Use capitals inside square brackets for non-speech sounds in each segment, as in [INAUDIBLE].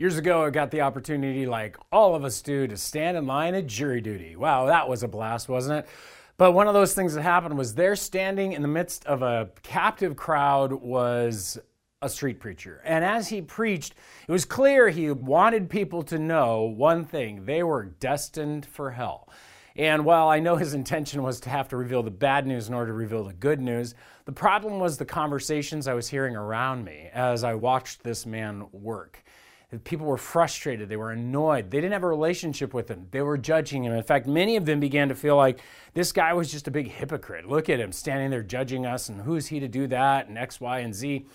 Years ago, I got the opportunity, like all of us do, to stand in line at jury duty. Wow, that was a blast, wasn't it? But one of those things that happened was there standing in the midst of a captive crowd was a street preacher. And as he preached, it was clear he wanted people to know one thing they were destined for hell. And while I know his intention was to have to reveal the bad news in order to reveal the good news, the problem was the conversations I was hearing around me as I watched this man work. People were frustrated. They were annoyed. They didn't have a relationship with him. They were judging him. In fact, many of them began to feel like this guy was just a big hypocrite. Look at him standing there judging us, and who's he to do that, and X, Y, and Z.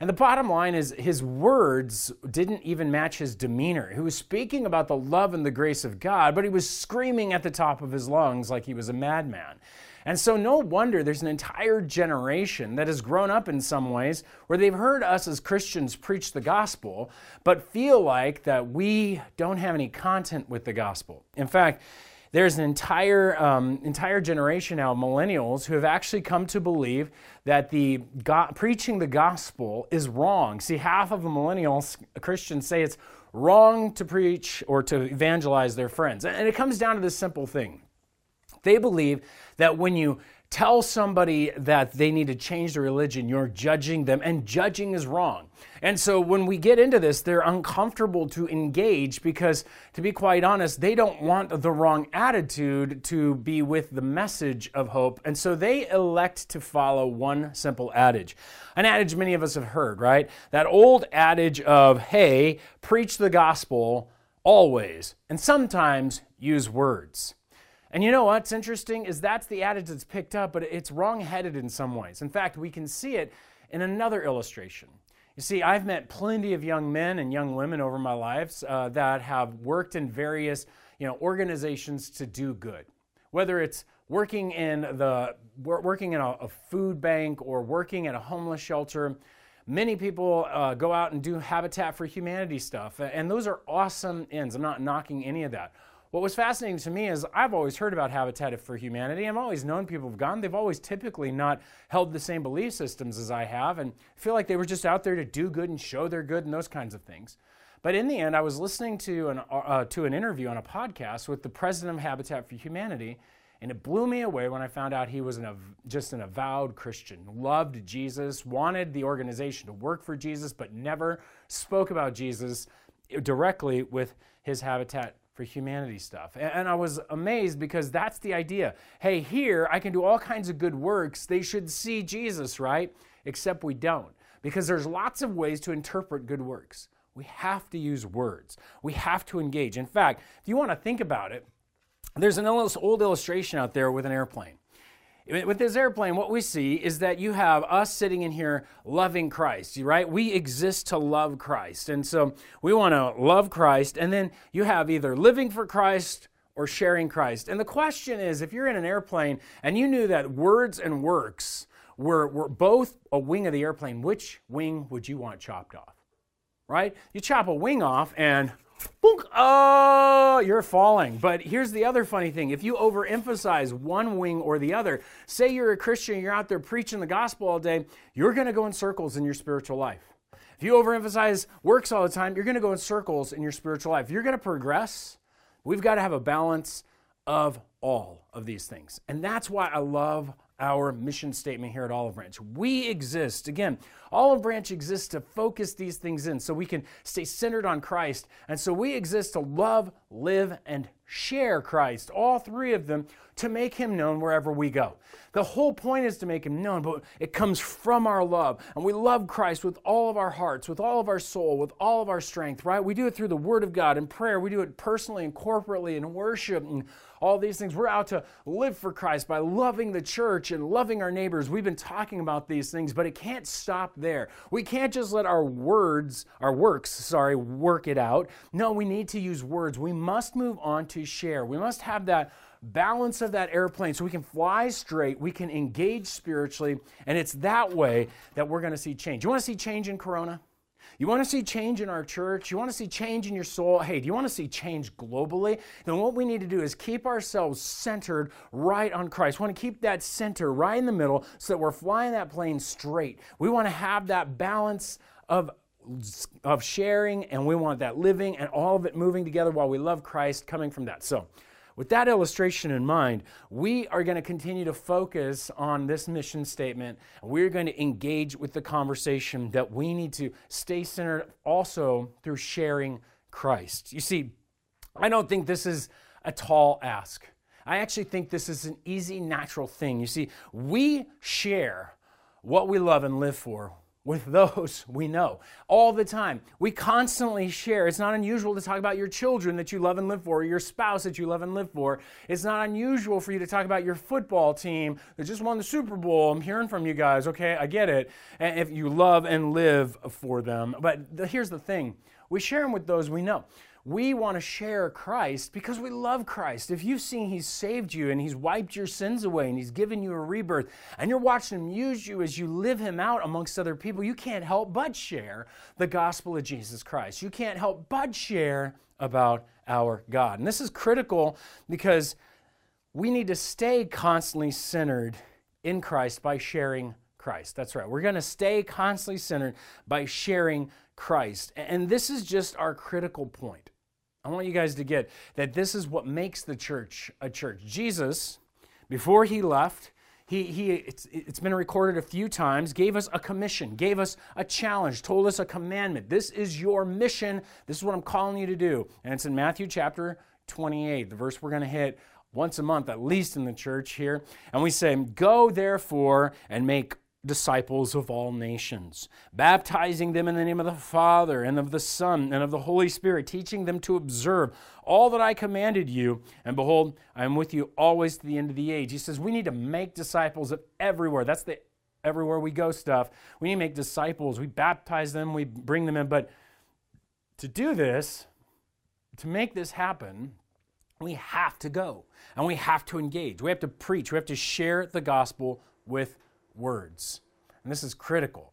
And the bottom line is his words didn't even match his demeanor. He was speaking about the love and the grace of God, but he was screaming at the top of his lungs like he was a madman. And so, no wonder there's an entire generation that has grown up in some ways where they've heard us as Christians preach the gospel, but feel like that we don't have any content with the gospel. In fact, there's an entire um, entire generation now of millennials who have actually come to believe that the go- preaching the gospel is wrong. See, half of the millennials Christians say it's wrong to preach or to evangelize their friends, and it comes down to this simple thing: they believe that when you tell somebody that they need to change their religion, you're judging them, and judging is wrong. And so when we get into this, they're uncomfortable to engage because, to be quite honest, they don't want the wrong attitude to be with the message of hope. And so they elect to follow one simple adage. An adage many of us have heard, right? That old adage of, hey, preach the gospel always, and sometimes use words. And you know what's interesting is that's the adage that's picked up, but it's wrong-headed in some ways. In fact, we can see it in another illustration. You see, I've met plenty of young men and young women over my lives uh, that have worked in various, you know, organizations to do good. Whether it's working in the working in a, a food bank or working at a homeless shelter, many people uh, go out and do Habitat for Humanity stuff, and those are awesome ends. I'm not knocking any of that. What was fascinating to me is I've always heard about Habitat for Humanity. I've always known people have gone. They've always typically not held the same belief systems as I have and feel like they were just out there to do good and show their good and those kinds of things. But in the end, I was listening to an, uh, to an interview on a podcast with the president of Habitat for Humanity, and it blew me away when I found out he was an, just an avowed Christian, loved Jesus, wanted the organization to work for Jesus, but never spoke about Jesus directly with his Habitat for humanity stuff. And I was amazed because that's the idea. Hey, here I can do all kinds of good works. They should see Jesus, right? Except we don't. Because there's lots of ways to interpret good works. We have to use words. We have to engage. In fact, if you want to think about it, there's an old illustration out there with an airplane. With this airplane, what we see is that you have us sitting in here loving Christ, right? We exist to love Christ. And so we want to love Christ. And then you have either living for Christ or sharing Christ. And the question is if you're in an airplane and you knew that words and works were, were both a wing of the airplane, which wing would you want chopped off? Right? You chop a wing off and Boom. Oh, uh, you're falling. But here's the other funny thing. If you overemphasize one wing or the other, say you're a Christian, you're out there preaching the gospel all day, you're going to go in circles in your spiritual life. If you overemphasize works all the time, you're going to go in circles in your spiritual life. You're going to progress, we've got to have a balance of all of these things. And that's why I love our mission statement here at Olive Branch. We exist, again, Olive Branch exists to focus these things in so we can stay centered on Christ. And so we exist to love, live, and share Christ, all three of them, to make him known wherever we go. The whole point is to make him known, but it comes from our love. And we love Christ with all of our hearts, with all of our soul, with all of our strength, right? We do it through the Word of God and prayer. We do it personally and corporately in worship and all these things. We're out to live for Christ by loving the church and loving our neighbors. We've been talking about these things, but it can't stop there. We can't just let our words, our works, sorry, work it out. No, we need to use words. We must move on to share. We must have that balance of that airplane so we can fly straight, we can engage spiritually, and it's that way that we're going to see change. You want to see change in Corona? You want to see change in our church? You want to see change in your soul? Hey, do you want to see change globally? Then what we need to do is keep ourselves centered right on Christ. We want to keep that center right in the middle so that we're flying that plane straight. We want to have that balance of of sharing and we want that living and all of it moving together while we love Christ coming from that. So, with that illustration in mind, we are going to continue to focus on this mission statement. We're going to engage with the conversation that we need to stay centered also through sharing Christ. You see, I don't think this is a tall ask. I actually think this is an easy, natural thing. You see, we share what we love and live for with those [LAUGHS] we know all the time. We constantly share. It's not unusual to talk about your children that you love and live for, or your spouse that you love and live for. It's not unusual for you to talk about your football team that just won the Super Bowl. I'm hearing from you guys, okay? I get it. And if you love and live for them. But the, here's the thing we share them with those we know. We want to share Christ because we love Christ. If you've seen He's saved you and He's wiped your sins away and He's given you a rebirth and you're watching Him use you as you live Him out amongst other people, you can't help but share the gospel of Jesus Christ. You can't help but share about our God. And this is critical because we need to stay constantly centered in Christ by sharing Christ. That's right. We're going to stay constantly centered by sharing Christ. And this is just our critical point. I want you guys to get that this is what makes the church a church. Jesus, before he left, he, he it's, it's been recorded a few times, gave us a commission, gave us a challenge, told us a commandment. This is your mission. This is what I'm calling you to do. And it's in Matthew chapter 28, the verse we're going to hit once a month, at least in the church here. And we say, Go therefore and make disciples of all nations, baptizing them in the name of the Father and of the Son and of the Holy Spirit, teaching them to observe all that I commanded you. And behold, I am with you always to the end of the age. He says we need to make disciples of everywhere. That's the everywhere we go stuff. We need to make disciples. We baptize them, we bring them in. But to do this, to make this happen, we have to go and we have to engage. We have to preach. We have to share the gospel with words. And this is critical.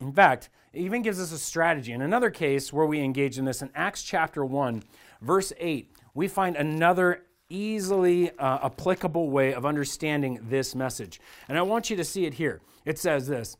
In fact, it even gives us a strategy. In another case where we engage in this, in Acts chapter 1, verse 8, we find another easily uh, applicable way of understanding this message. And I want you to see it here. It says this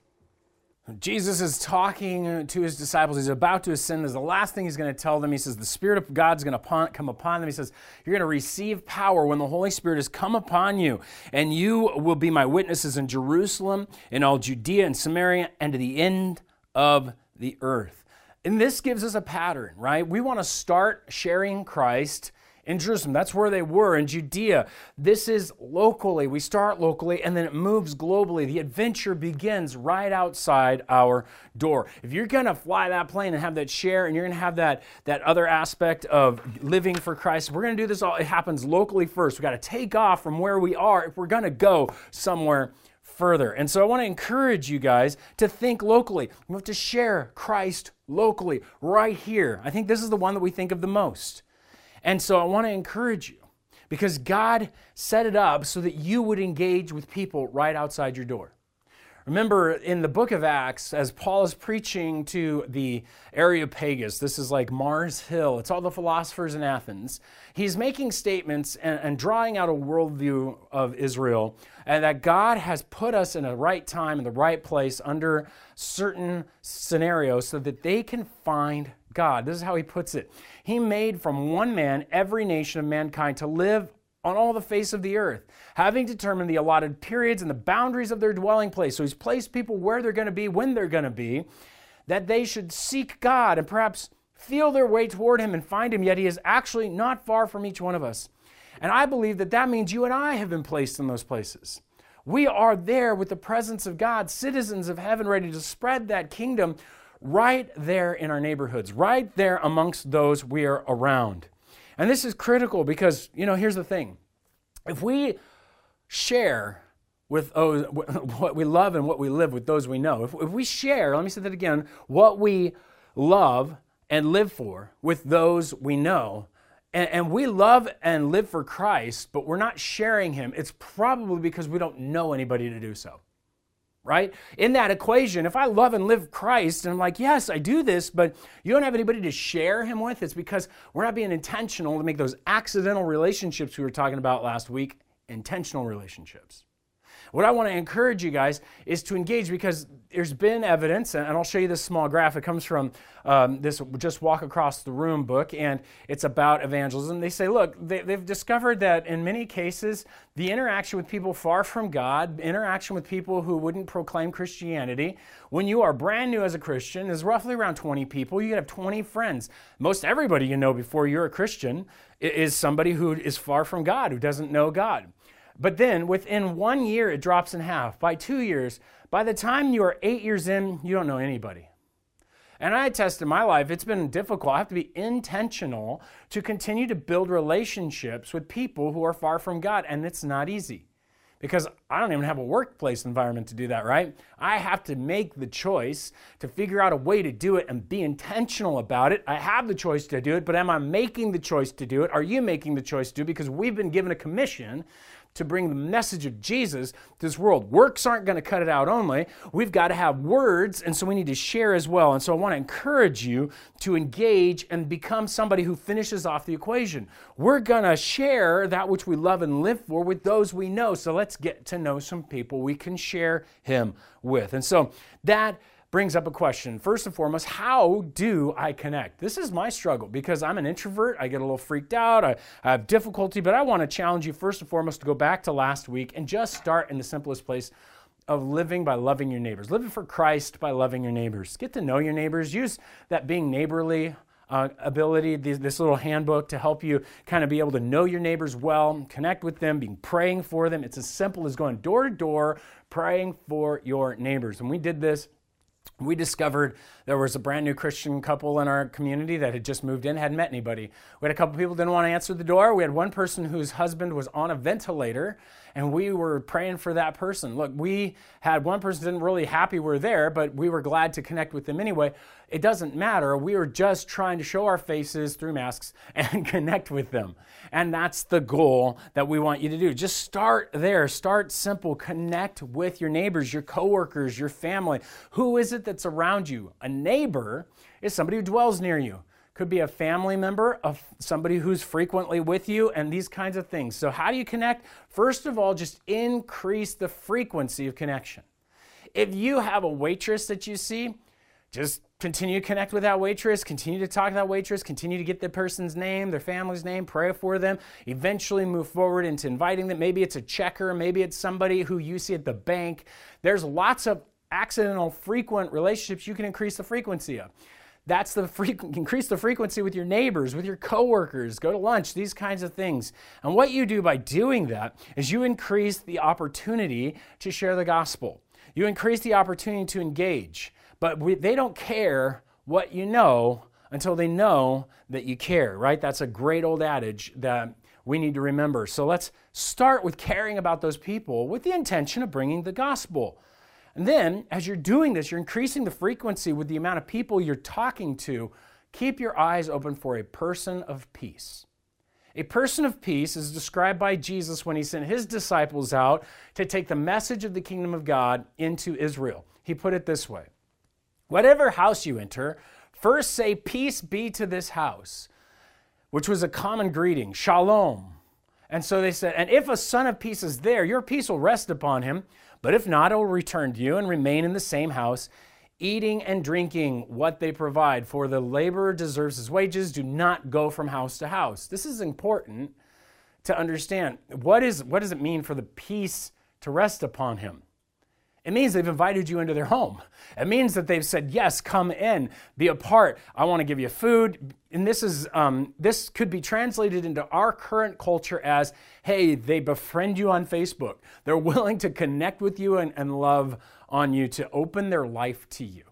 Jesus is talking to his disciples. He's about to ascend. This is the last thing he's going to tell them. He says, The Spirit of God's going to come upon them. He says, You're going to receive power when the Holy Spirit has come upon you, and you will be my witnesses in Jerusalem, in all Judea and Samaria, and to the end of the earth. And this gives us a pattern, right? We want to start sharing Christ in Jerusalem. That's where they were in Judea. This is locally. We start locally and then it moves globally. The adventure begins right outside our door. If you're going to fly that plane and have that share and you're going to have that, that other aspect of living for Christ, we're going to do this all. It happens locally first. We've got to take off from where we are if we're going to go somewhere further. And so I want to encourage you guys to think locally. We have to share Christ locally, right here. I think this is the one that we think of the most. And so I want to encourage you because God set it up so that you would engage with people right outside your door. Remember in the book of Acts, as Paul is preaching to the Areopagus, this is like Mars Hill, it's all the philosophers in Athens. He's making statements and, and drawing out a worldview of Israel, and that God has put us in a right time, in the right place, under certain scenarios so that they can find God. This is how he puts it. He made from one man every nation of mankind to live on all the face of the earth, having determined the allotted periods and the boundaries of their dwelling place. So he's placed people where they're going to be, when they're going to be, that they should seek God and perhaps feel their way toward him and find him, yet he is actually not far from each one of us. And I believe that that means you and I have been placed in those places. We are there with the presence of God, citizens of heaven, ready to spread that kingdom right there in our neighborhoods, right there amongst those we are around. And this is critical because, you know, here's the thing. If we share with oh, [LAUGHS] what we love and what we live with those we know, if, we share, let me say that again, what we love and live for with those we know, and we love and live for Christ, but we're not sharing Him, it's probably because we don't know anybody to do so right? In that equation, if I love and live Christ, and I'm like, yes, I do this, but you don't have anybody to share him with, it's because we're not being intentional to make those accidental relationships we were talking about last week intentional relationships. What I want to encourage you guys is to engage because there's been evidence, and I'll show you this small graph. It comes from um, this Just Walk Across the Room book, and it's about evangelism. They say, look, they, they've discovered that in many cases, the interaction with people far from God, interaction with people who wouldn't proclaim Christianity, when you are brand new as a Christian, is roughly around 20 people. You have 20 friends. Most everybody you know before you're a Christian is somebody who is far from God, who doesn't know God. But then within one year, it drops in half. By two years, by the time you are eight years in, you don't know anybody. And I attest in my life, it's been difficult. I have to be intentional to continue to build relationships with people who are far from God, and it's not easy because I don't even have a workplace environment to do that, right? I have to make the choice to figure out a way to do it and be intentional about it. I have the choice to do it, but am I making the choice to do it? Are you making the choice to do it? Because we've been given a commission to bring the message of Jesus to this world. Works aren't going to cut it out only. We've got to have words, and so we need to share as well. And so I want to encourage you to engage and become somebody who finishes off the equation. We're going to share that which we love and live for with those we know. So let's get to know some people we can share Him with. And so that brings up a question. First and foremost, how do I connect? This is my struggle because I'm an introvert. I get a little freaked out. I, I, have difficulty, but I want to challenge you first and foremost to go back to last week and just start in the simplest place of living by loving your neighbors. Living for Christ by loving your neighbors. Get to know your neighbors. Use that being neighborly uh, ability, this, this, little handbook to help you kind of be able to know your neighbors well, connect with them, being praying for them. It's as simple as going door to door, praying for your neighbors. And we did this we discovered there was a brand new Christian couple in our community that had just moved in, hadn't met anybody. We had a couple people didn't want to answer the door. We had one person whose husband was on a ventilator and we were praying for that person. Look, we had one person didn't really happy we are there, but we were glad to connect with them anyway. It doesn't matter. We were just trying to show our faces through masks [LAUGHS] and connect with them. And that's the goal that we want you to do. Just start there. Start simple. Connect with your neighbors, your coworkers, your family. Who is it that's around you? A neighbor is somebody who dwells near you could be a family member of somebody who's frequently with you and these kinds of things. So how do you connect? First of all, just increase the frequency of connection. If you have a waitress that you see, just continue to connect with that waitress, continue to talk to that waitress, continue to get the person's name, their family's name, pray for them, eventually move forward into inviting them. Maybe it's a checker, maybe it's somebody who you see at the bank. There's lots of accidental, frequent relationships you can increase the frequency of. That's the [LAUGHS] increase the frequency with your neighbors, with your coworkers, go to lunch, these kinds of things. And what you do by doing that is you increase the opportunity to share the gospel. You increase the opportunity to engage. But we, they don't care what you know until they know that you care, right? That's a great old adage that we need to remember. So let's start with caring about those people with the intention of bringing the gospel. And then, as you're doing this, you're increasing the frequency with the amount of people you're talking to. Keep your eyes open for a person of peace. A person of peace is described by Jesus when he sent his disciples out to take the message of the kingdom of God into Israel. He put it this way Whatever house you enter, first say, Peace be to this house, which was a common greeting, Shalom. And so they said, And if a son of peace is there, your peace will rest upon him. But if not, I will return to you and remain in the same house, eating and drinking what they provide. For the laborer deserves his wages. Do not go from house to house. This is important to understand. What, is, what does it mean for the peace to rest upon him? It means they've invited you into their home. It means that they've said, "Yes, come in, be a part. I want to give you food." And this is um, this could be translated into our current culture as, "Hey, they befriend you on Facebook. They're willing to connect with you and, and love on you to open their life to you."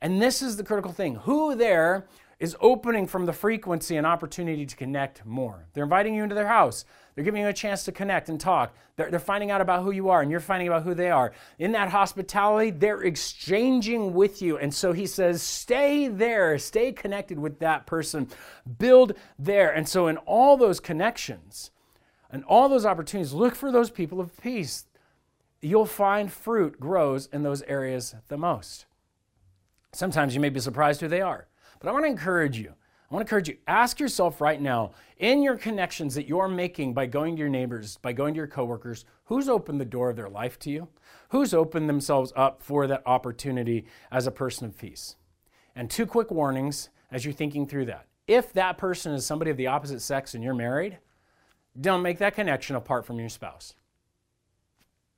And this is the critical thing: who there is opening from the frequency an opportunity to connect more. They're inviting you into their house. They're giving you a chance to connect and talk. They're, they're finding out about who you are, and you're finding out who they are. In that hospitality, they're exchanging with you. And so he says, stay there, stay connected with that person, build there. And so, in all those connections and all those opportunities, look for those people of peace. You'll find fruit grows in those areas the most. Sometimes you may be surprised who they are. But I want to encourage you I want to encourage you, ask yourself right now, in your connections that you're making by going to your neighbors, by going to your coworkers, who's opened the door of their life to you? Who's opened themselves up for that opportunity as a person of peace? And two quick warnings as you're thinking through that. If that person is somebody of the opposite sex and you're married, don't make that connection apart from your spouse.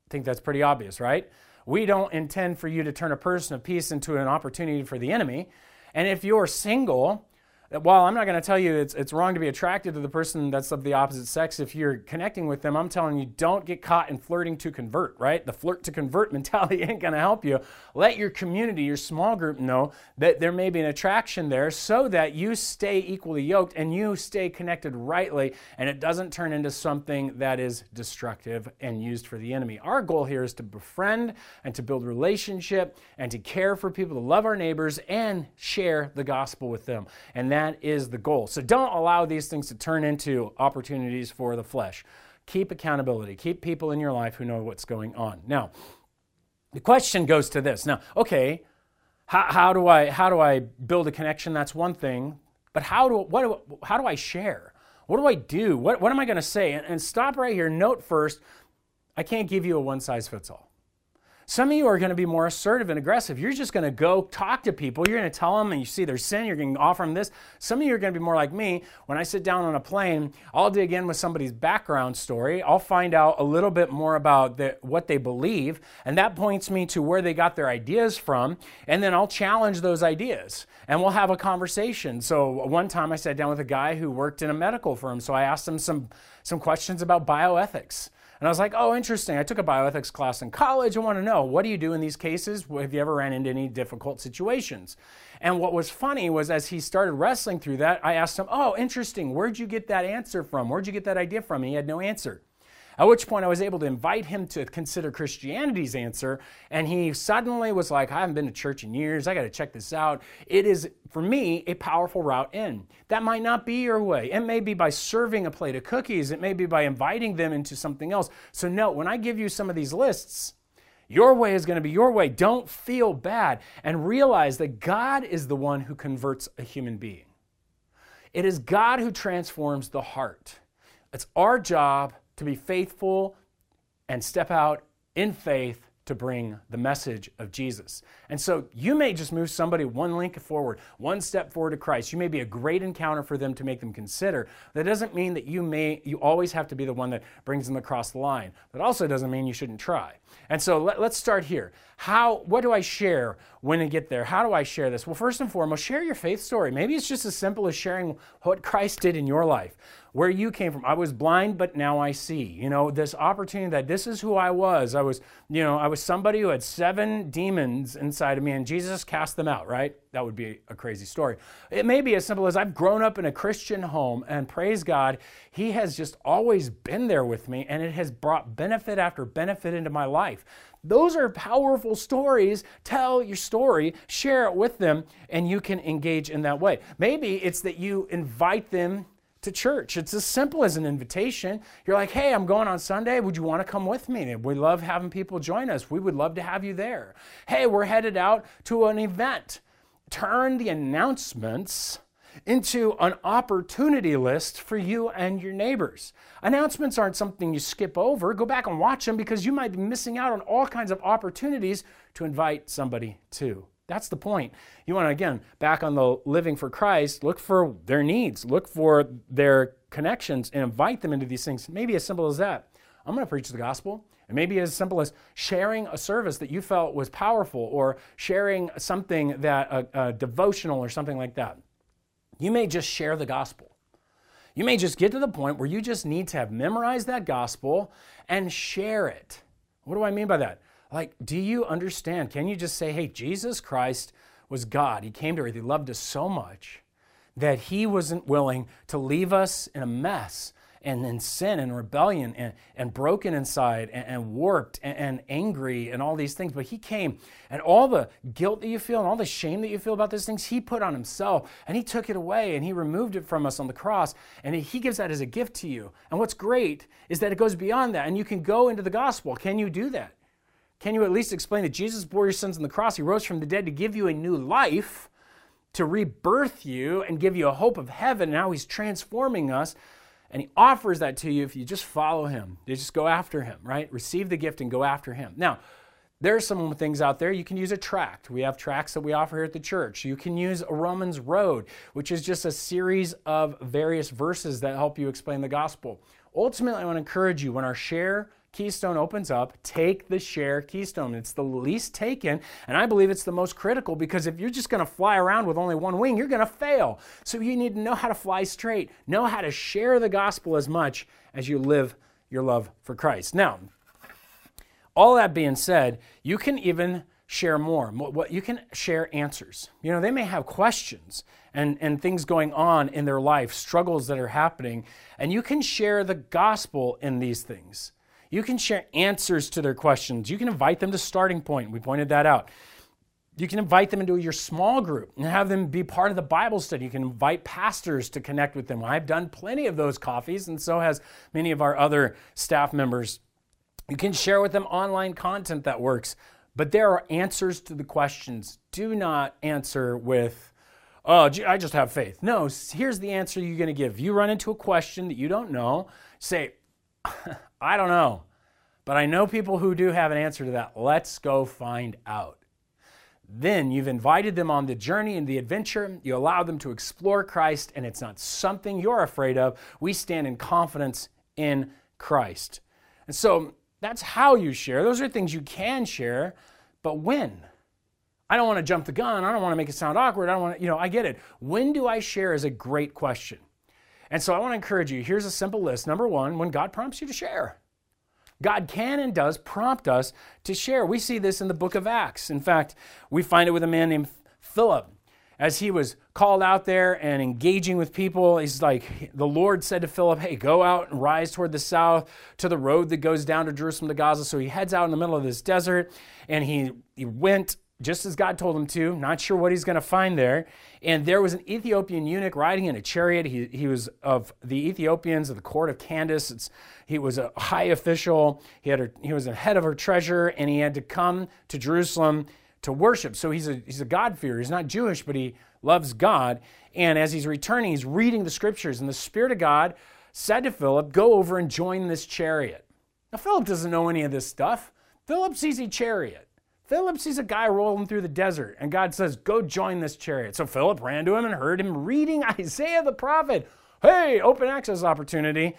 I think that's pretty obvious, right? We don't intend for you to turn a person of peace into an opportunity for the enemy. And if you're single, while I'm not going to tell you it's, it's wrong to be attracted to the person that's of the opposite sex if you're connecting with them, I'm telling you don't get caught in flirting to convert, right? The flirt to convert [LAUGHS] mentality ain't going to help you. Let your community, your small group know that there may be an attraction there so that you stay equally yoked and you stay connected rightly and it doesn't turn into something that is destructive and used for the enemy. Our goal here is to befriend and to build relationship and to care for people, to love our neighbors and share the gospel with them. And that that is the goal. So don't allow these things to turn into opportunities for the flesh. Keep accountability. Keep people in your life who know what's going on. Now, the question goes to this. Now, okay, how, how do I how do I build a connection? That's one thing. But how do what do, how do I share? What do I do? What, what am I going to say? And, and stop right here. Note first, I can't give you a one size fits all. Some of you are going to be more assertive and aggressive. You're just going to go talk to people. You're going to tell them and you see their sin. You're going to offer them this. Some of you are going to be more like me. When I sit down on a plane, I'll dig in with somebody's background story. I'll find out a little bit more about the, what they believe, and that points me to where they got their ideas from. And then I'll challenge those ideas and we'll have a conversation. So one time I sat down with a guy who worked in a medical firm. So I asked him some, some questions about bioethics. And I was like, oh, interesting. I took a bioethics class in college. I want to know, what do you do in these cases? Have you ever ran into any difficult situations? And what was funny was as he started wrestling through that, I asked him, oh, interesting. Where'd you get that answer from? Where'd you get that idea from? And he had no answer. At which point I was able to invite him to consider Christianity's answer, and he suddenly was like, I haven't been to church in years. I got to check this out. It is, for me, a powerful route in. That might not be your way. It may be by serving a plate of cookies, it may be by inviting them into something else. So, note, when I give you some of these lists, your way is going to be your way. Don't feel bad and realize that God is the one who converts a human being. It is God who transforms the heart. It's our job to be faithful and step out in faith to bring the message of Jesus. And so you may just move somebody one link forward, one step forward to Christ. You may be a great encounter for them to make them consider. That doesn't mean that you may you always have to be the one that brings them across the line. That also doesn't mean you shouldn't try. And so let, us start here. How what do I share when I get there? How do I share this? Well, first and foremost, share your faith story. Maybe it's just as simple as sharing what Christ did in your life where you came from. I was blind, but now I see. You know, this opportunity that this is who I was. I was, you know, I was somebody who had seven demons inside of me and Jesus cast them out, right? That would be a crazy story. It may be as simple as I've grown up in a Christian home and praise God, He has just always been there with me and it has brought benefit after benefit into my life. Those are powerful stories. Tell your story, share it with them, and you can engage in that way. Maybe it's that you invite them to church. It's as simple as an invitation. You're like, hey, I'm going on Sunday. Would you want to come with me? We love having people join us. We would love to have you there. Hey, we're headed out to an event. Turn the announcements into an opportunity list for you and your neighbors. Announcements aren't something you skip over. Go back and watch them because you might be missing out on all kinds of opportunities to invite somebody to. That's the point. You want to, again, back on the living for Christ, look for their needs, look for their connections, and invite them into these things. Maybe as simple as that. I'm going to preach the gospel. And maybe as simple as sharing a service that you felt was powerful or sharing something that, a, a devotional or something like that. You may just share the gospel. You may just get to the point where you just need to have memorized that gospel and share it. What do I mean by that? Like, do you understand? Can you just say, hey, Jesus Christ was God? He came to earth, He loved us so much that He wasn't willing to leave us in a mess and in sin and rebellion and, and broken inside and, and warped and, and, angry and all these things. But he came and all the guilt that you feel and all the shame that you feel about these things, he put on himself and he took it away and he removed it from us on the cross and he gives that as a gift to you. And what's great is that it goes beyond that and you can go into the gospel. Can you do that? Can you at least explain that Jesus bore your sins on the cross? He rose from the dead to give you a new life. to rebirth you and give you a hope of heaven. Now he's transforming us and he offers that to you if you just follow him. You just go after him, right? Receive the gift and go after him. Now, there are some things out there. You can use a tract. We have tracts that we offer here at the church. You can use a Romans Road, which is just a series of various verses that help you explain the gospel. Ultimately, I want to encourage you when our share keystone opens up, take the share keystone. It's the least taken, and I believe it's the most critical because if you're just going to fly around with only one wing, you're going to fail. So you need to know how to fly straight, know how to share the gospel as much as you live your love for Christ. Now, all that being said, you can even share more. What you can share answers. You know, they may have questions and, and things going on in their life, struggles that are happening, and you can share the gospel in these things. You can share answers to their questions. You can invite them to starting point. We pointed that out. You can invite them into your small group and have them be part of the Bible study. You can invite pastors to connect with them. I've done plenty of those coffees, and so has many of our other staff members. You can share with them online content that works, but there are answers to the questions. Do not answer with, oh, I just have faith. No, here's the answer you're going to give. You run into a question that you don't know, say, [LAUGHS] I don't know, but I know people who do have an answer to that. Let's go find out. Then you've invited them on the journey and the adventure. You allow them to explore Christ, and it's not something you're afraid of. We stand in confidence in Christ. And so that's how you share. Those are things you can share, but when? I don't want to jump the gun. I don't want to make it sound awkward. I don't want to, you know, I get it. When do I share is a great question. And so I want to encourage you. Here's a simple list. Number one, when God prompts you to share. God can and does prompt us to share. We see this in the book of Acts. In fact, we find it with a man named Philip. As he was called out there and engaging with people, he's like, the Lord said to Philip, Hey, go out and rise toward the south to the road that goes down to Jerusalem to Gaza. So he heads out in the middle of this desert and he, he went just as God told him to, not sure what he's going to find there. And there was an Ethiopian eunuch riding in a chariot. He, he was of the Ethiopians of the court of Candace. It's, he was a high official. He, had a, he was a head of her treasure, and he had to come to Jerusalem to worship. So he's a, he's a God-fearer. He's not Jewish, but he loves God. And as he's returning, he's reading the scriptures, and the Spirit of God said to Philip, Go over and join this chariot. Now, Philip doesn't know any of this stuff. Philip sees a chariot. Philip sees a guy rolling through the desert, and God says, Go join this chariot. So Philip ran to him and heard him reading [LAUGHS] Isaiah the prophet. Hey, open access opportunity.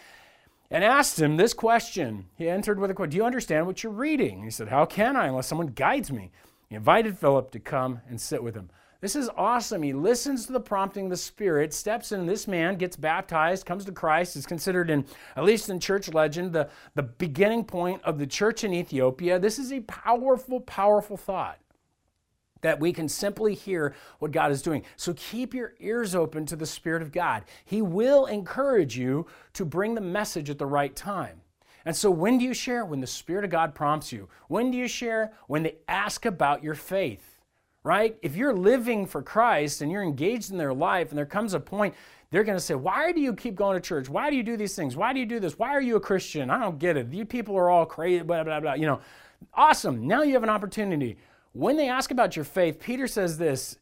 And asked him this question. He entered with a question Do you understand what you're reading? He said, How can I unless someone guides me? He invited Philip to come and sit with him. This is awesome. He listens to the prompting of the Spirit, steps in. This man gets baptized, comes to Christ, is considered, in at least in church legend, the, the beginning point of the church in Ethiopia. This is a powerful, powerful thought that we can simply hear what God is doing. So keep your ears open to the Spirit of God. He will encourage you to bring the message at the right time. And so, when do you share? When the Spirit of God prompts you. When do you share? When they ask about your faith right? If you're living for Christ and you're engaged in their life, and there comes a point they're going to say, Why do you keep going to church? Why do you do these things? Why do you do this? Why are you a Christian? I don't get it. You people are all crazy, blah, blah, blah. You know, awesome. Now you have an opportunity. When they ask about your faith, Peter says this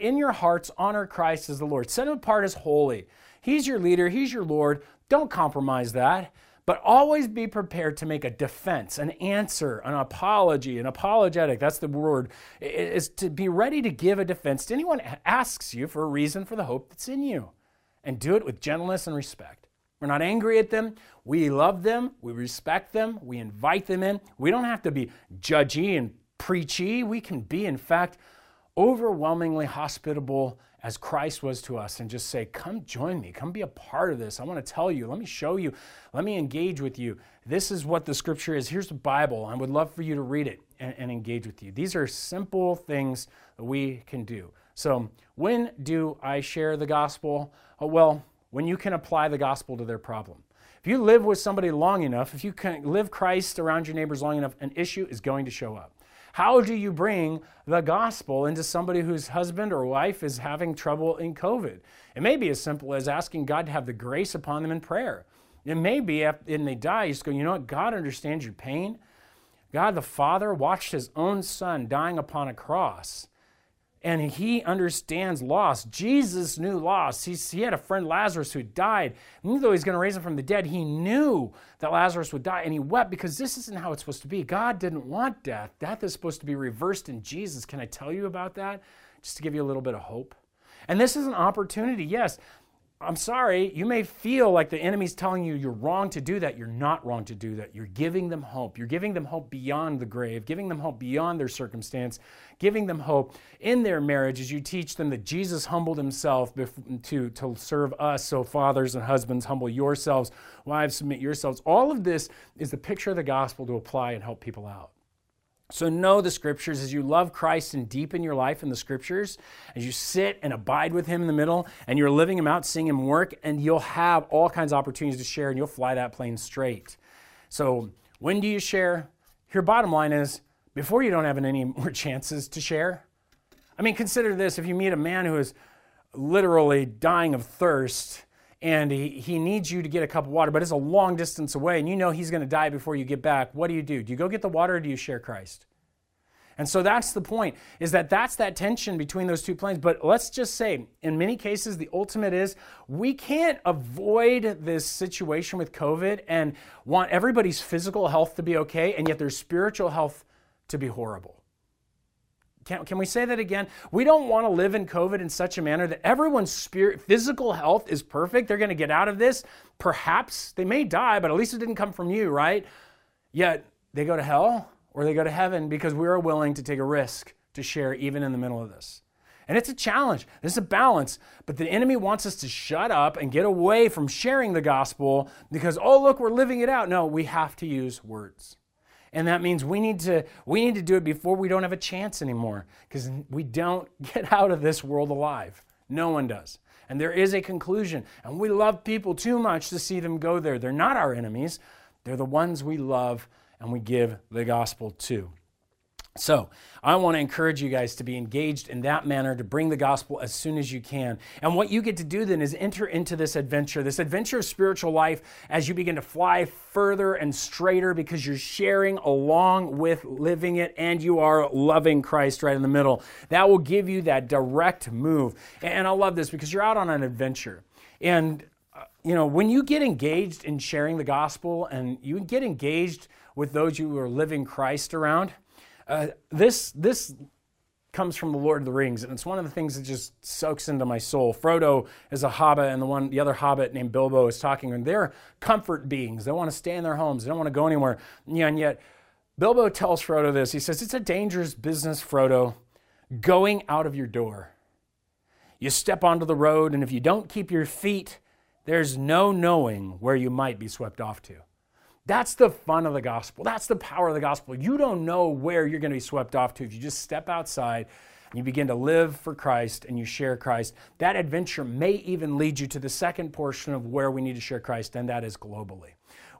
in your hearts, honor Christ as the Lord. Set him apart as holy. He's your leader, He's your Lord. Don't compromise that. But always be prepared to make a defense, an answer, an apology, an apologetic. That's the word. Is to be ready to give a defense to anyone asks you for a reason for the hope that's in you. And do it with gentleness and respect. We're not angry at them. We love them. We respect them. We invite them in. We don't have to be judgy and preachy. We can be, in fact, overwhelmingly hospitable as Christ was to us and just say, Come join me. Come be a part of this. I want to tell you. Let me show you. Let me engage with you. This is what the scripture is. Here's the Bible. I would love for you to read it and, and engage with you. These are simple things that we can do. So, when do I share the gospel? Oh, well, when you can apply the gospel to their problem. If you live with somebody long enough, if you can live Christ around your neighbors long enough, an issue is going to show up. How do you bring the gospel into somebody whose husband or wife is having trouble in COVID? It may be as simple as asking God to have the grace upon them in prayer. It may be, and they die, you just go, you know what? God understands your pain. God the Father watched his own son dying upon a cross and he understands loss. Jesus knew loss. He's, he had a friend, Lazarus, who died. And even though he's going to raise him from the dead, he knew that Lazarus would die, and he wept because this isn't how it's supposed to be. God didn't want death. Death is supposed to be reversed in Jesus. Can I tell you about that? Just to give you a little bit of hope. And this is an opportunity, yes. I'm sorry, you may feel like the enemy's telling you you're wrong to do that. You're not wrong to do that. You're giving them hope. You're giving them hope beyond the grave, giving them hope beyond their circumstance, giving them hope in their marriage as you teach them that Jesus humbled himself to, to serve us. So, fathers and husbands, humble yourselves. Wives, submit yourselves. All of this is the picture of the gospel to apply and help people out. So, know the scriptures as you love Christ and deepen your life in the scriptures, as you sit and abide with Him in the middle, and you're living Him out, seeing Him work, and you'll have all kinds of opportunities to share, and you'll fly that plane straight. So, when do you share? Your bottom line is before you don't have any [LAUGHS] more chances to share. I mean, consider this if you meet a man who is literally dying of thirst and he, he needs you to get a cup of water, but it's a long distance away, and you know he's going to die before you get back, what do you do? Do you go get the water or do you share Christ? And so that's the point, is that that's that tension between those two planes. But let's just say, in many cases, the ultimate is we can't avoid this situation with COVID and want everybody's physical health to be okay, and yet their spiritual health to be horrible. Can, can we say that again? We don't want to live in COVID in such a manner that everyone's spirit, physical health is perfect. They're going to get out of this. Perhaps they may die, but at least it didn't come from you, right? Yet they go to hell or they go to heaven because we are willing to take a risk to share even in the middle of this. And it's a challenge. There's a balance. But the enemy wants us to shut up and get away from sharing the gospel because, oh, look, we're living it out. No, we have to use words. And that means we need to we need to do it before we don't have a chance anymore because we don't [LAUGHS] get out of this world alive. No one does. And there is a conclusion. And we love people too much to see them go there. They're not our enemies. They're the ones we love and we give the gospel to. So, I want to encourage you guys to be engaged in that manner, to bring the gospel as soon as you can. And what you get to do then is enter into this adventure, this adventure of spiritual life as you begin to fly further and straighter because you're sharing along with living it and you are loving Christ right in the middle. That will give you that direct move. And I love this because you're out on an adventure. And, uh, you know, when you get engaged in sharing the gospel and you get engaged with those you are living Christ around, uh, this this comes from the Lord of the Rings, and it's one of the things that just soaks into my soul. Frodo is a hobbit, and the one the other hobbit named Bilbo is talking, and they're comfort beings. They want to stay in their homes. They don't want to go anywhere. And yet Bilbo tells Frodo this. He says, "It's a dangerous business, Frodo, going out of your door. You step onto the road, and if you don't keep your feet, there's no knowing where you might be swept off to." That's the fun of the gospel. That's the power of the gospel. You don't know where you're going to be swept off to if you just step outside and you begin to live for Christ and you share Christ. That adventure may even lead you to the second portion of where we need to share Christ, and that is globally.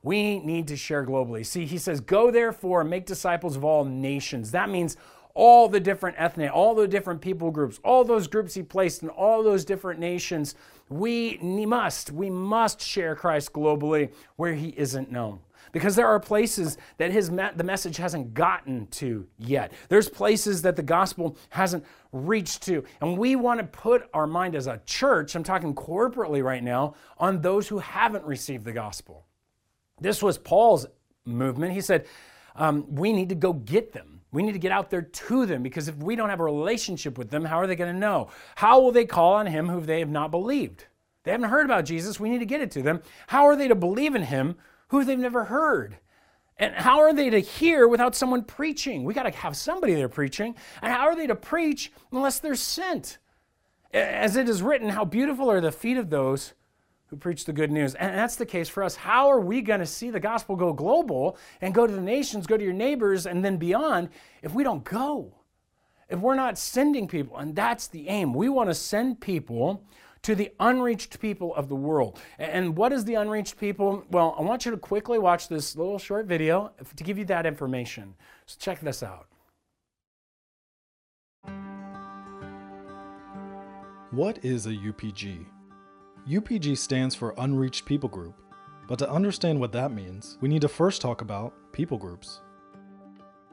We need to share globally. See, he says, Go therefore and make disciples of all nations. That means all the different ethnic, all the different people groups, all those groups he placed in all those different nations. We must, we must share Christ globally where he isn't known because there are places that his me- the message hasn't gotten to yet. There's places that the gospel hasn't reached to. And we want to put our mind as a church, I'm talking corporately right now, on those who haven't received the gospel. This was Paul's movement. He said, um, we need to go get them. We need to get out there to them because if we don't have a relationship with them, how are they going to know? How will they call on him who they have not believed? They haven't heard about Jesus. We need to get it to them. How are they to believe in him who they've never heard. And how are they to hear without someone preaching? We got to have somebody there preaching. And how are they to preach unless they're sent? As it is written, how beautiful are the feet of those who preach the good news. And that's the case for us. How are we going to see the gospel go global and go to the nations, go to your neighbors, and then beyond if we don't go? If we're not sending people, and that's the aim. We want to send people to the unreached people of the world. And what is the unreached people? Well, I want you to quickly watch this little short video to give you that information. So check this out. What is a UPG? UPG stands for Unreached People Group, but to understand what that means, we need to first talk about people groups.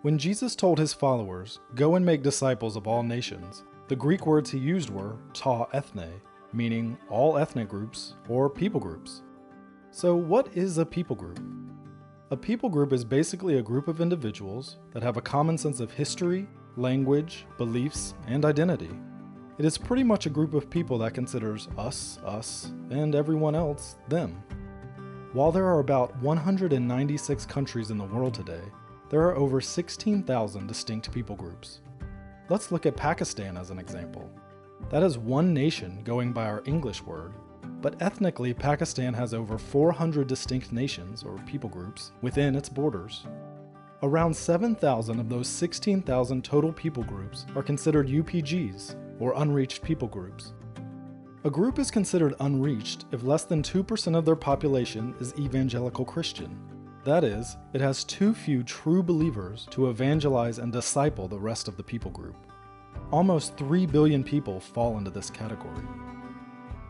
When Jesus told his followers, Go and make disciples of all nations, The Greek words he used were ta ethne, meaning all ethnic groups or people groups. So, what is a people group? A people group is basically a group of individuals that have a common sense of history, language, beliefs, and identity. It is pretty much a group of people that considers us, us, and everyone else, them. While there are about 196 countries in the world today, there are over 16,000 distinct people groups. Let's look at Pakistan as an example. That is one nation going by our English word, but ethnically, Pakistan has over 400 distinct nations or people groups within its borders. Around 7,000 of those 16,000 total people groups are considered UPGs, or unreached people groups. A group is considered unreached if less than 2% of their population is evangelical Christian. That is, it has too few true believers to evangelize and disciple the rest of the people group. Almost 3 billion people fall into this category.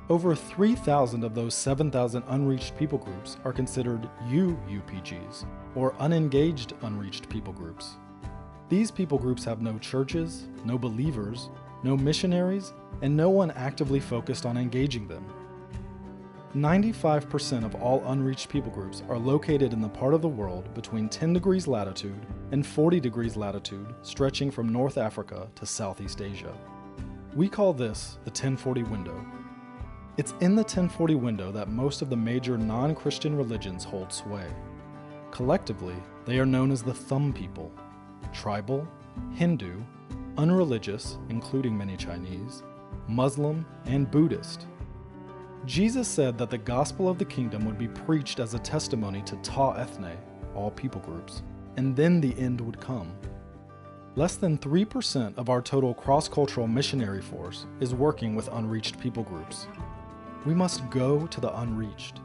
Over 3,000 of those 7,000 unreached people groups are considered UUPGs, or unengaged unreached people groups. These people groups have no churches, no believers, no missionaries, and no one actively focused on engaging them. 95% of all unreached people groups are located in the part of the world between 10 degrees latitude and 40 degrees latitude, stretching from North Africa to Southeast Asia. We call this the 1040 window. It's in the 1040 window that most of the major non Christian religions hold sway. Collectively, they are known as the Thumb people tribal, Hindu, unreligious, including many Chinese, Muslim, and Buddhist. Jesus said that the gospel of the kingdom would be preached as a testimony to Ta ethne, all people groups, and then the end would come. Less than 3% of our total cross cultural missionary force is working with unreached people groups we must go to the unreached.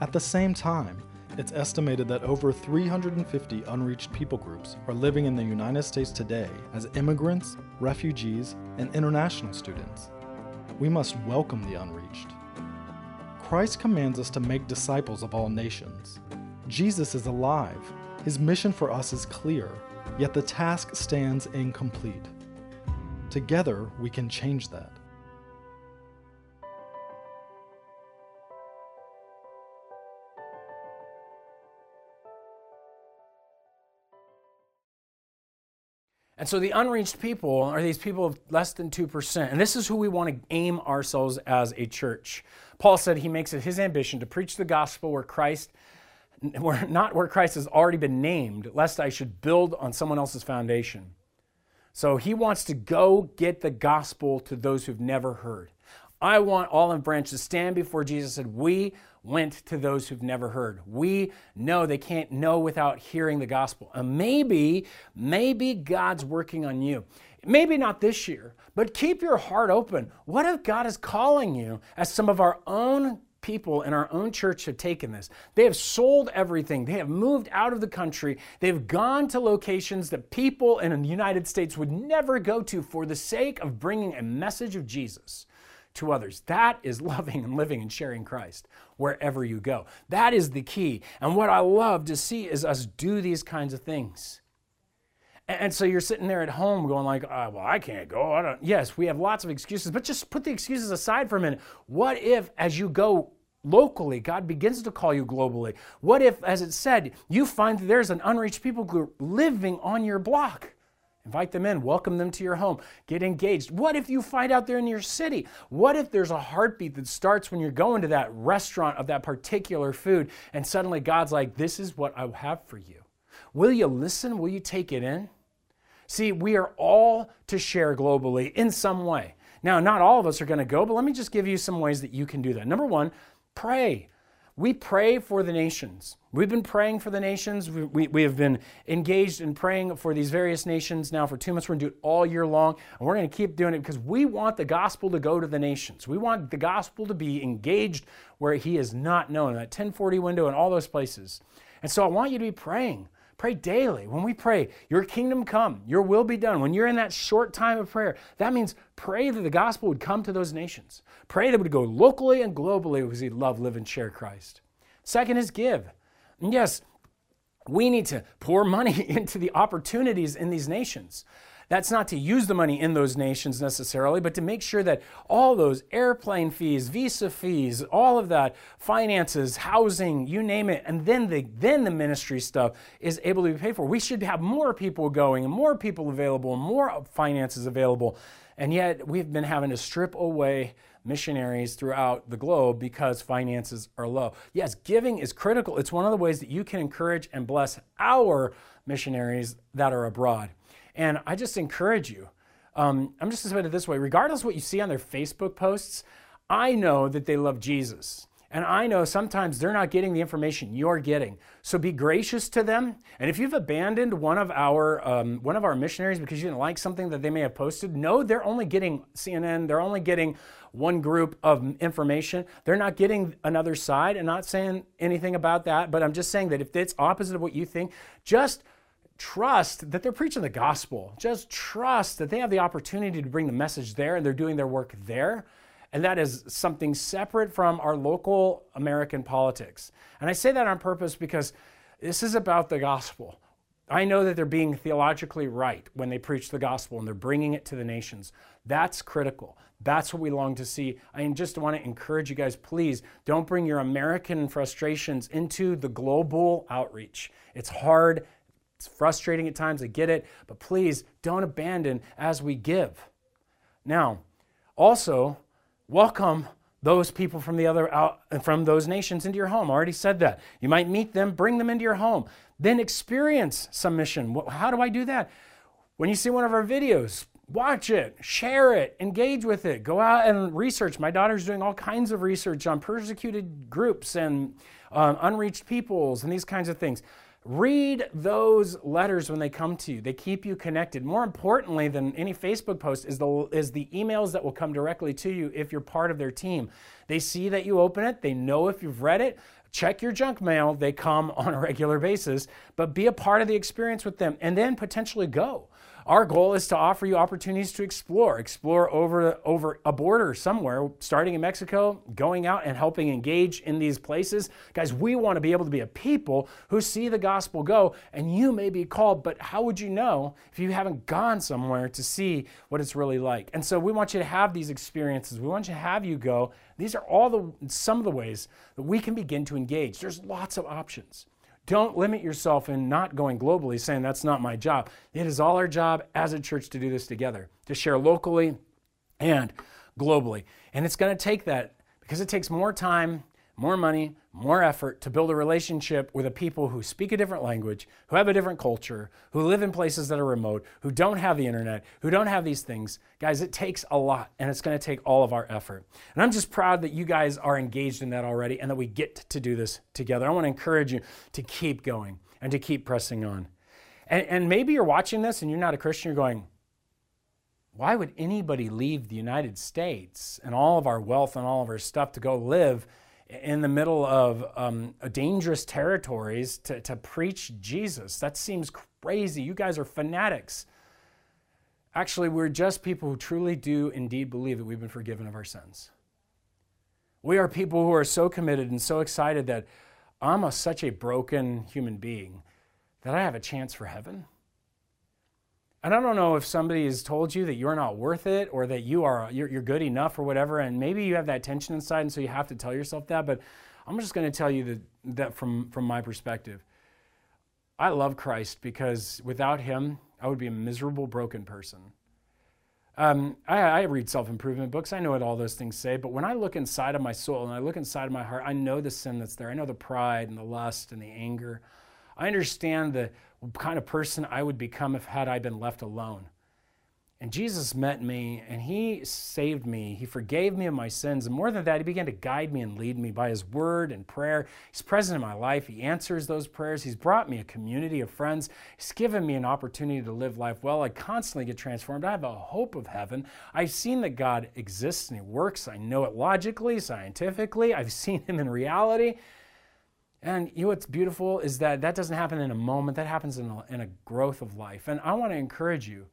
At the same time, it's estimated that over 350 unreached people groups are living in the United States today as immigrants, refugees, and international students. We must welcome the unreached. Christ commands us to make disciples of all nations. Jesus is alive. His mission for us is clear, yet the task stands incomplete. Together, we can change that. And so the unreached people are these people of less than 2%. And this is who we want to aim ourselves as a church. Paul said he makes it his ambition to preach the gospel where Christ, where, not where Christ has already been named, lest I should build on someone else's foundation. So he wants to go get the gospel to those who've never heard. I want Olive Branch to stand before Jesus and said, We went to those who've never heard. We know they can't know without hearing the gospel. And maybe, maybe God's working on you. Maybe not this year, but keep your heart open. What if God is calling you, as some of our own people in our own church have taken this. They have sold everything. They have moved out of the country. They've gone to locations that people in the United States would never go to for the sake of bringing a message of Jesus to others. That is loving and living and sharing Christ wherever you go. That is the key. And what I love to see is us do these kinds of things. And so you're sitting there at home going like, oh, well, I can't go. I don't. Yes, we have lots of excuses, but just put the excuses aside for a minute. What if, as you go locally, God begins to call you globally? What if, as it said, you find that there's an unreached people group living on your block? Invite them in, welcome them to your home, get engaged. What if you find out they're in your city? What if there's a heartbeat that starts when you're going to that restaurant of that particular food and suddenly God's like, This is what I have for you? Will you listen? Will you take it in? See, we are all to share globally in some way. Now, not all of us are going to go, but let me just give you some ways that you can do that. Number one, pray. We pray for the nations. We've been praying for the nations. We, we, we, have been engaged in praying for these various nations now for two months. We're going to do it all year long, and we're going to keep doing it because we want the gospel to go to the nations. We want the gospel to be engaged where he is not known, that 1040 window and all those places. And so I want you to be praying. Pray daily. When we pray, Your kingdom come, Your will be done. When you're in that short time of prayer, that means pray that the gospel would come to those nations. Pray that it would go locally and globally because we love, live, and share Christ. Second is give. And yes, we need to pour money [LAUGHS] into the opportunities in these nations. That's not to use the money in those nations necessarily, but to make sure that all those airplane fees, visa fees, all of that, finances, housing, you name it, and then the then the ministry stuff is able to be paid for. We should have more people going more people available more finances available. And yet we've been having to strip away missionaries throughout the globe because finances are low. Yes, giving is critical. It's one of the ways that you can encourage and bless our missionaries that are abroad. And I just encourage you. Um, I'm just going to put it this way regardless what you see on their Facebook posts, I know that they love Jesus. And I know sometimes they're not getting the information you're getting. So be gracious to them. And if you've abandoned one of our um, one of our missionaries because you didn't like something that they may have posted, no, they're only getting CNN. They're only getting one group of information. They're not getting another side. And not saying anything about that, but I'm just saying that if it's opposite of what you think, just trust that they're preaching the gospel. Just trust that they have the opportunity to bring the message there and they're doing their work there. And that is something separate from our local American politics. And I say that on purpose because this is about the gospel. I know that they're being theologically right when they preach the gospel and they're bringing it to the nations. That's critical. That's what we long to see. I just want to encourage you guys please don't bring your American frustrations into the global outreach. It's hard, it's frustrating at times, I get it, but please don't abandon as we give. Now, also, welcome those people from the other out, from those nations into your home. I already said that. You might meet them, bring them into your home. Then experience some mission. How do I do that? When you see one of our videos, watch it, share it, engage with it, go out and research. My daughter's doing all kinds of research on persecuted groups and um, unreached peoples and these kinds of things. Read those letters when they come to you. They keep you connected. More importantly than any Facebook post is the, is the emails that will come directly to you if you're part of their team. They see that you open it, they know if you've read it. Check your junk mail, they come [LAUGHS] on a regular basis, but be a part of the experience with them and then potentially go. Our goal is to offer you opportunities to explore, explore over, over a border somewhere, starting in Mexico, going out and helping engage in these places. Guys, we want to be able to be a people who see the gospel go, and you may be called, but how would you know if you haven't gone somewhere to see what it's really like? And so we want you to have these experiences. We want you to have you go. These are all the some of the ways that we can begin to engage. There's lots of options. Don't limit yourself in not going globally, saying that's not my job. It is all our job as a church to do this together, to share locally and globally. And it's going to take that because it takes more time, more money, more effort to build a relationship with a people who speak a different language, who have a different culture, who live in places that are remote, who don't have the internet, who don't have these things. Guys, it takes a lot and it's going to take all of our effort. And I'm just proud that you guys are engaged in that already and that we get to do this together. I want to encourage you to keep going and to keep pressing on. And, and maybe you're watching this and you're not a Christian, you're going, why would anybody leave the United States and all of our wealth and all of our stuff to go live? In the middle of um, dangerous territories to, to preach Jesus. That seems crazy. You guys are fanatics. Actually, we're just people who truly do indeed believe that we've been forgiven of our sins. We are people who are so committed and so excited that I'm a, such a broken human being that I have a chance for heaven. And I don't know if somebody has told you that you're not worth it or that you are you're, you're good enough or whatever, and maybe you have that tension inside, and so you have to tell yourself that. But I'm just going to tell you that, that from from my perspective, I love Christ because without Him, I would be a miserable, broken person. Um, I, I, read self improvement books. I know what all those things say. But when I look inside of my soul and I look inside of my heart, I know the sin that's there. I know the pride and the lust and the anger. I understand the kind of person I would become if had I been left alone. And Jesus met me and he saved me. He forgave me of my sins. And more than that, he began to guide me and lead me by his word and prayer. He's present in my life. He answers those prayers. He's brought me a community of friends. He's given me an opportunity to live life well. I constantly get transformed. I have a hope of heaven. I've seen that God exists and he works. I know it logically, scientifically. I've [LAUGHS] seen him in reality. And you know what's beautiful is that that doesn't happen in a moment, that happens in a, in a growth of life. And I want to encourage you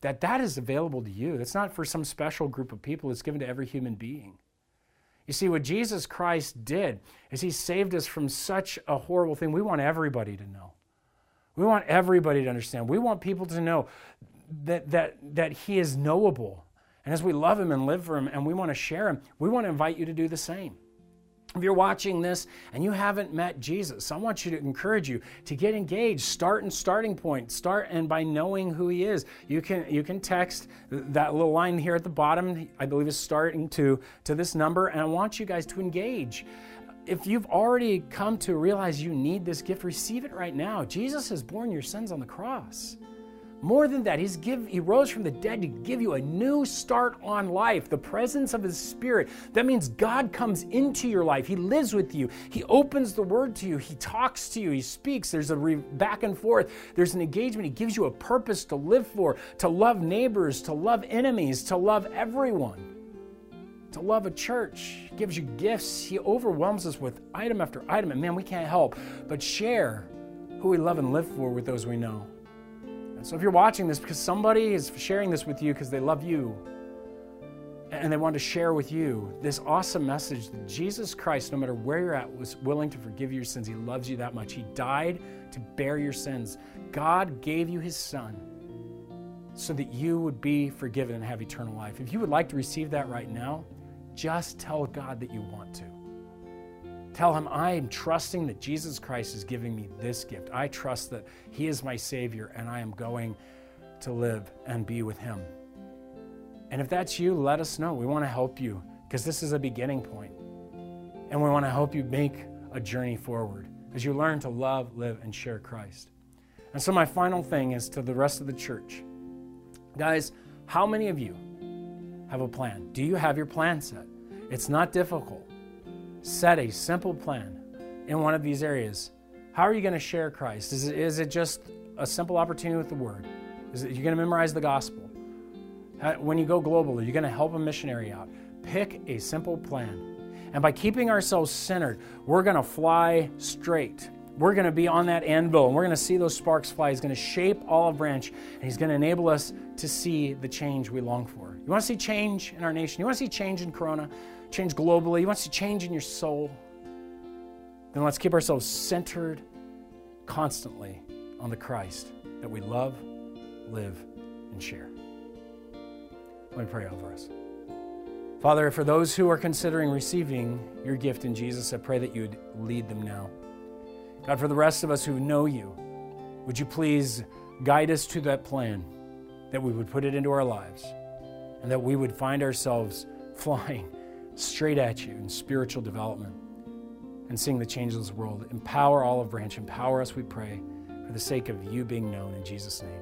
that that is available to you. It's not for some special group of people, it's given to every human being. You see, what Jesus Christ did is he saved us from such a horrible thing. We want everybody to know. We want everybody to understand. We want people to know that, that, that He is knowable. And as we love Him and live for Him and we want to share Him, we want to invite you to do the same. If you're watching this and you haven't met Jesus, I want you to encourage you to get engaged. Start in starting point. Start and by knowing who he is. You can you can text that little line here at the bottom, I believe is starting to to this number and I want you guys to engage. If you've already come to realize you need this gift, receive it right now. Jesus has borne your sins on the cross. More than that, he's give, he rose from the dead to give you a new start on life, the presence of his spirit. That means God comes into your life. He lives with you. He opens the word to you. He talks to you. He speaks. There's a re- back and forth. There's an engagement. He gives you a purpose to live for, to love neighbors, to love enemies, to love everyone, to love a church. He gives you gifts. He overwhelms us with item after item. And man, we can't help but share who we love and live for with those we know. So if you're watching this because somebody is sharing this with you because they love you and they want to share with you this awesome message that Jesus Christ, no matter where you're at, was willing to forgive your sins. He loves you that much. He died to bear your sins. God gave you his son so that you would be forgiven and have eternal life. If you would like to receive that right now, just tell God that you want to. Tell him, I am trusting that Jesus Christ is giving me this gift. I trust that he is my Savior and I am going to live and be with him. And if that's you, let us know. We want to help you because this is a beginning point. And we want to help you make a journey forward as you learn to love, live, and share Christ. And so, my final thing is to the rest of the church. Guys, how many of you have a plan? Do you have your plan set? It's not difficult set a simple plan in one of these areas. How are you going to share Christ? Is it, is it just a simple opportunity with the Word? Is it, you're going to memorize the gospel? When you go global, are you going to help a missionary out? Pick a simple plan. And by keeping ourselves centered, we're going to fly straight. We're going to be on that anvil and we're going to see those sparks fly. He's going to shape Olive Branch and He's going to enable us to see the change we long for. You want to see change in our nation? You want to see change in Corona? Change globally, He wants to change in your soul, then let's keep ourselves centered constantly on the Christ that we love, live, and share. Let me pray over us. Father, for those who are considering receiving your gift in Jesus, I pray that you would lead them now. God, for the rest of us who know you, would you please guide us to that plan, that we would put it into our lives, and that we would find ourselves [LAUGHS] flying straight at you in spiritual development and seeing the changes of world. Empower Olive Branch. Empower us, we pray, for the sake of you being known in Jesus' name.